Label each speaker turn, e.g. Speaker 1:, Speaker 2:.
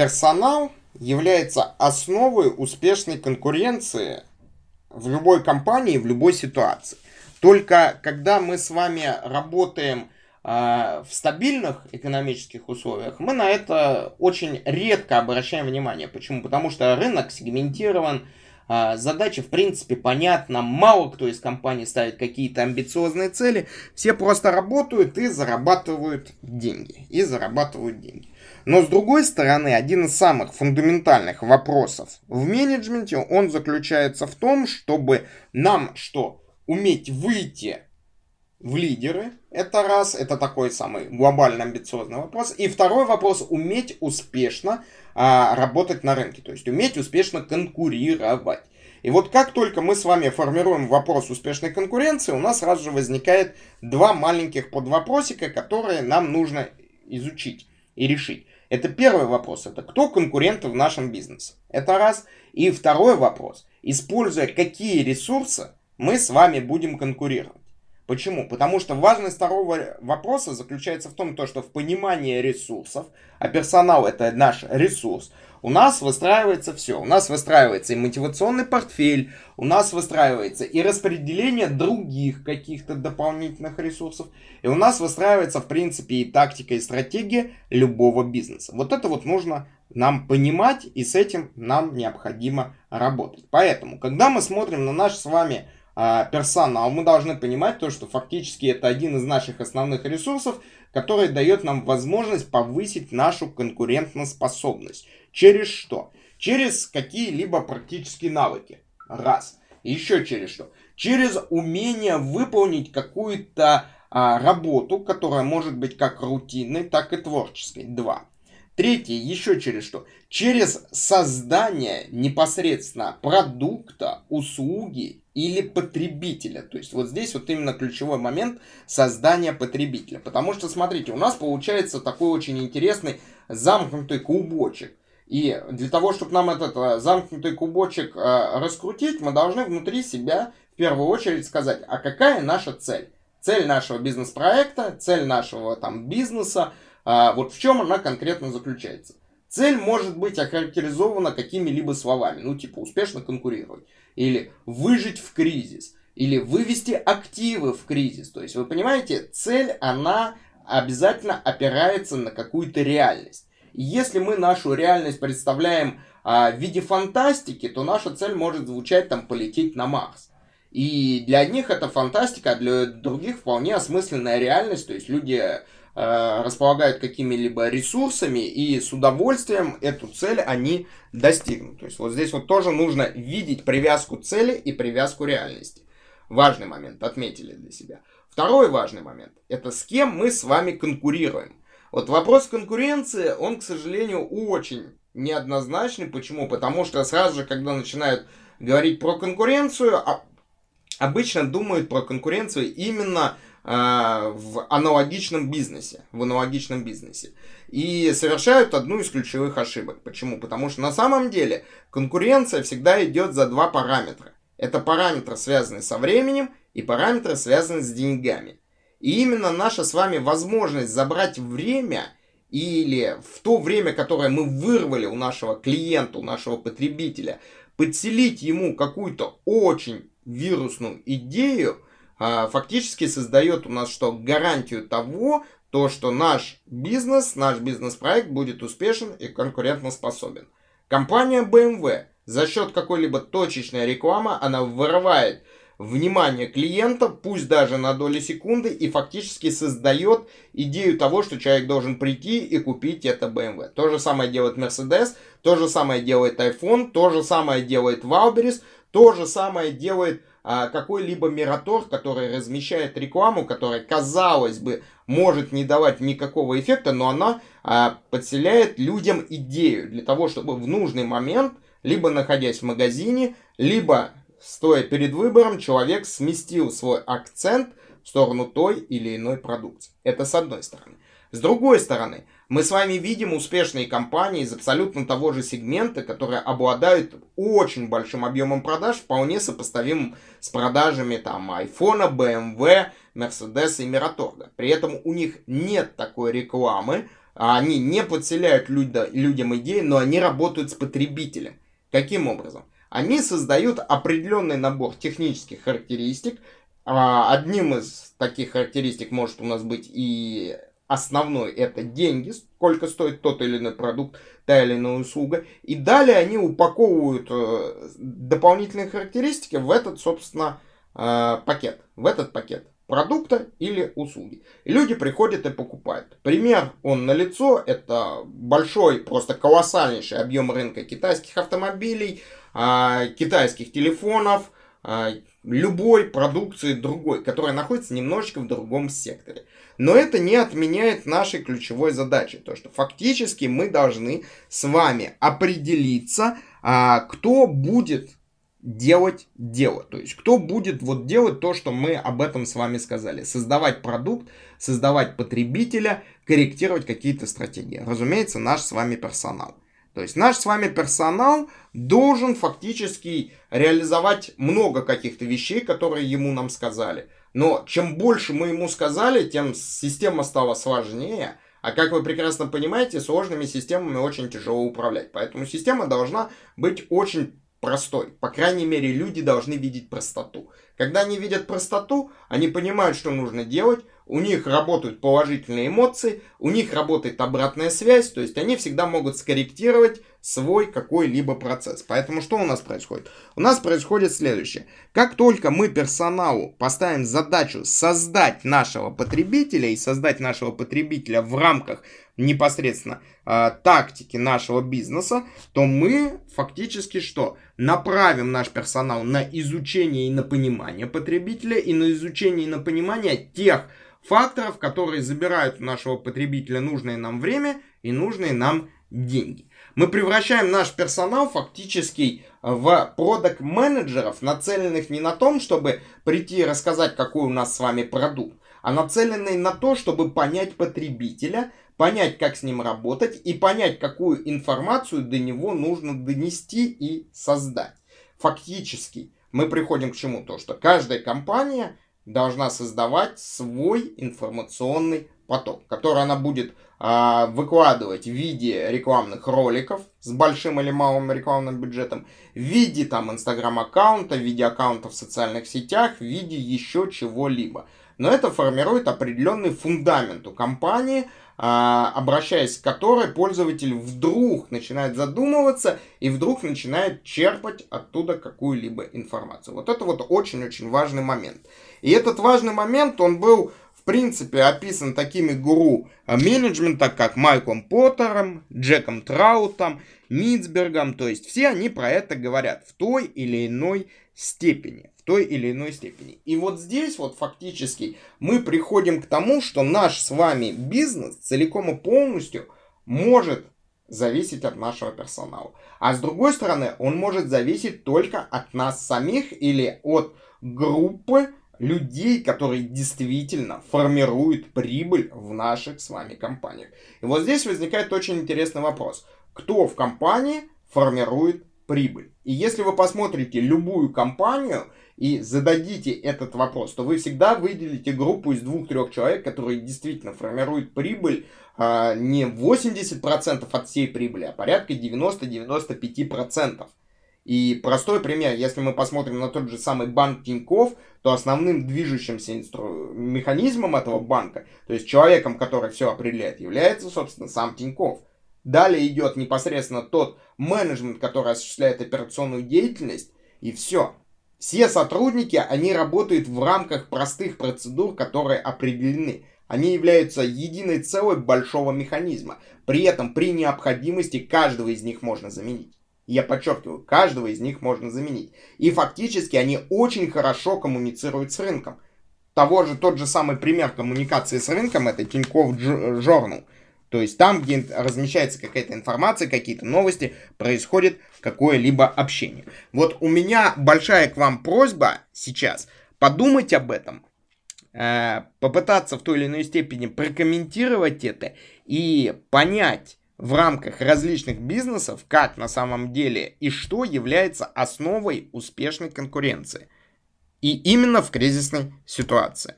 Speaker 1: Персонал является основой успешной конкуренции в любой компании, в любой ситуации. Только когда мы с вами работаем э, в стабильных экономических условиях, мы на это очень редко обращаем внимание. Почему? Потому что рынок сегментирован, э, задача в принципе понятна, мало кто из компаний ставит какие-то амбициозные цели, все просто работают и зарабатывают деньги. И зарабатывают деньги. Но с другой стороны, один из самых фундаментальных вопросов в менеджменте, он заключается в том, чтобы нам что? Уметь выйти в лидеры, это раз, это такой самый глобально амбициозный вопрос. И второй вопрос, уметь успешно а, работать на рынке, то есть уметь успешно конкурировать. И вот как только мы с вами формируем вопрос успешной конкуренции, у нас сразу же возникает два маленьких подвопросика, которые нам нужно изучить и решить. Это первый вопрос. Это кто конкуренты в нашем бизнесе? Это раз. И второй вопрос. Используя какие ресурсы мы с вами будем конкурировать? Почему? Потому что важность второго вопроса заключается в том, что в понимании ресурсов, а персонал это наш ресурс, у нас выстраивается все. У нас выстраивается и мотивационный портфель, у нас выстраивается и распределение других каких-то дополнительных ресурсов, и у нас выстраивается, в принципе, и тактика, и стратегия любого бизнеса. Вот это вот нужно нам понимать, и с этим нам необходимо работать. Поэтому, когда мы смотрим на наш с вами а, персонал, мы должны понимать то, что фактически это один из наших основных ресурсов, который дает нам возможность повысить нашу конкурентоспособность. Через что? Через какие-либо практические навыки. Раз. Еще через что? Через умение выполнить какую-то а, работу, которая может быть как рутинной, так и творческой. Два. Третье, еще через что? Через создание непосредственно продукта, услуги или потребителя. То есть вот здесь вот именно ключевой момент создания потребителя. Потому что, смотрите, у нас получается такой очень интересный замкнутый клубочек. И для того, чтобы нам этот э, замкнутый клубочек э, раскрутить, мы должны внутри себя в первую очередь сказать, а какая наша цель? Цель нашего бизнес-проекта, цель нашего там бизнеса, э, вот в чем она конкретно заключается. Цель может быть охарактеризована какими-либо словами, ну типа успешно конкурировать, или выжить в кризис, или вывести активы в кризис. То есть вы понимаете, цель, она обязательно опирается на какую-то реальность. Если мы нашу реальность представляем а, в виде фантастики, то наша цель может звучать там полететь на Марс. И для одних это фантастика, а для других вполне осмысленная реальность. То есть люди располагают какими-либо ресурсами и с удовольствием эту цель они достигнут. То есть вот здесь вот тоже нужно видеть привязку цели и привязку реальности. Важный момент, отметили для себя. Второй важный момент, это с кем мы с вами конкурируем. Вот вопрос конкуренции, он, к сожалению, очень неоднозначный. Почему? Потому что сразу же, когда начинают говорить про конкуренцию, а, обычно думают про конкуренцию именно э, в аналогичном бизнесе. В аналогичном бизнесе. И совершают одну из ключевых ошибок. Почему? Потому что на самом деле конкуренция всегда идет за два параметра. Это параметры, связанные со временем, и параметры, связанные с деньгами. И именно наша с вами возможность забрать время или в то время, которое мы вырвали у нашего клиента, у нашего потребителя, подселить ему какую-то очень вирусную идею, фактически создает у нас что? Гарантию того, то, что наш бизнес, наш бизнес-проект будет успешен и конкурентоспособен. Компания BMW за счет какой-либо точечной рекламы, она вырывает внимание клиента, пусть даже на доли секунды, и фактически создает идею того, что человек должен прийти и купить это BMW. То же самое делает Mercedes, то же самое делает iPhone, то же самое делает Wildberries, то же самое делает а, какой-либо Мираторг, который размещает рекламу, которая, казалось бы, может не давать никакого эффекта, но она а, подселяет людям идею для того, чтобы в нужный момент, либо находясь в магазине, либо стоя перед выбором, человек сместил свой акцент в сторону той или иной продукции. Это с одной стороны. С другой стороны, мы с вами видим успешные компании из абсолютно того же сегмента, которые обладают очень большим объемом продаж, вполне сопоставимым с продажами там iPhone, BMW, Mercedes и Miratorga. При этом у них нет такой рекламы, а они не подселяют людям идеи, но они работают с потребителем. Каким образом? Они создают определенный набор технических характеристик. А, одним из таких характеристик может у нас быть и основной это деньги, сколько стоит тот или иной продукт, та или иная услуга. И далее они упаковывают э, дополнительные характеристики в этот, собственно, э, пакет. В этот пакет продукта или услуги. Люди приходят и покупают. Пример, он на лицо, это большой, просто колоссальнейший объем рынка китайских автомобилей, китайских телефонов, а, любой продукции другой, которая находится немножечко в другом секторе. Но это не отменяет нашей ключевой задачи, то что фактически мы должны с вами определиться, а, кто будет делать дело. То есть, кто будет вот делать то, что мы об этом с вами сказали. Создавать продукт, создавать потребителя, корректировать какие-то стратегии. Разумеется, наш с вами персонал. То есть наш с вами персонал должен фактически реализовать много каких-то вещей, которые ему нам сказали. Но чем больше мы ему сказали, тем система стала сложнее. А как вы прекрасно понимаете, сложными системами очень тяжело управлять. Поэтому система должна быть очень простой. По крайней мере, люди должны видеть простоту. Когда они видят простоту, они понимают, что нужно делать, у них работают положительные эмоции, у них работает обратная связь, то есть они всегда могут скорректировать свой какой-либо процесс. Поэтому что у нас происходит? У нас происходит следующее. Как только мы персоналу поставим задачу создать нашего потребителя и создать нашего потребителя в рамках непосредственно э, тактики нашего бизнеса, то мы фактически что? Направим наш персонал на изучение и на понимание потребителя и на изучение и на понимание тех факторов, которые забирают у нашего потребителя нужное нам время и нужные нам деньги. Мы превращаем наш персонал фактически в продакт менеджеров нацеленных не на том, чтобы прийти и рассказать, какой у нас с вами продукт, а нацеленные на то, чтобы понять потребителя, понять, как с ним работать и понять, какую информацию до него нужно донести и создать. Фактически мы приходим к чему? То, что каждая компания должна создавать свой информационный поток, который она будет а, выкладывать в виде рекламных роликов с большим или малым рекламным бюджетом, в виде там инстаграм-аккаунта, в виде аккаунтов в социальных сетях, в виде еще чего-либо. Но это формирует определенный фундамент у компании, а, обращаясь к которой пользователь вдруг начинает задумываться и вдруг начинает черпать оттуда какую-либо информацию. Вот это вот очень-очень важный момент. И этот важный момент, он был в принципе описан такими гуру менеджмента, как Майклом Поттером, Джеком Траутом, Митцбергом. То есть все они про это говорят в той или иной степени той или иной степени. И вот здесь вот фактически мы приходим к тому, что наш с вами бизнес целиком и полностью может зависеть от нашего персонала. А с другой стороны, он может зависеть только от нас самих или от группы людей, которые действительно формируют прибыль в наших с вами компаниях. И вот здесь возникает очень интересный вопрос. Кто в компании формирует прибыль? И если вы посмотрите любую компанию, и зададите этот вопрос, то вы всегда выделите группу из двух-трех человек, которые действительно формируют прибыль а, не 80% от всей прибыли, а порядка 90-95%. И простой пример, если мы посмотрим на тот же самый банк Тиньков, то основным движущимся инстру... механизмом этого банка, то есть человеком, который все определяет, является, собственно, сам Тиньков. Далее идет непосредственно тот менеджмент, который осуществляет операционную деятельность, и все. Все сотрудники, они работают в рамках простых процедур, которые определены. Они являются единой целой большого механизма. При этом при необходимости каждого из них можно заменить. Я подчеркиваю, каждого из них можно заменить. И фактически они очень хорошо коммуницируют с рынком. Того же, тот же самый пример коммуникации с рынком, это Тинькофф Journal. То есть там, где размещается какая-то информация, какие-то новости, происходит какое-либо общение. Вот у меня большая к вам просьба сейчас подумать об этом, э, попытаться в той или иной степени прокомментировать это и понять в рамках различных бизнесов, как на самом деле и что является основой успешной конкуренции. И именно в кризисной ситуации.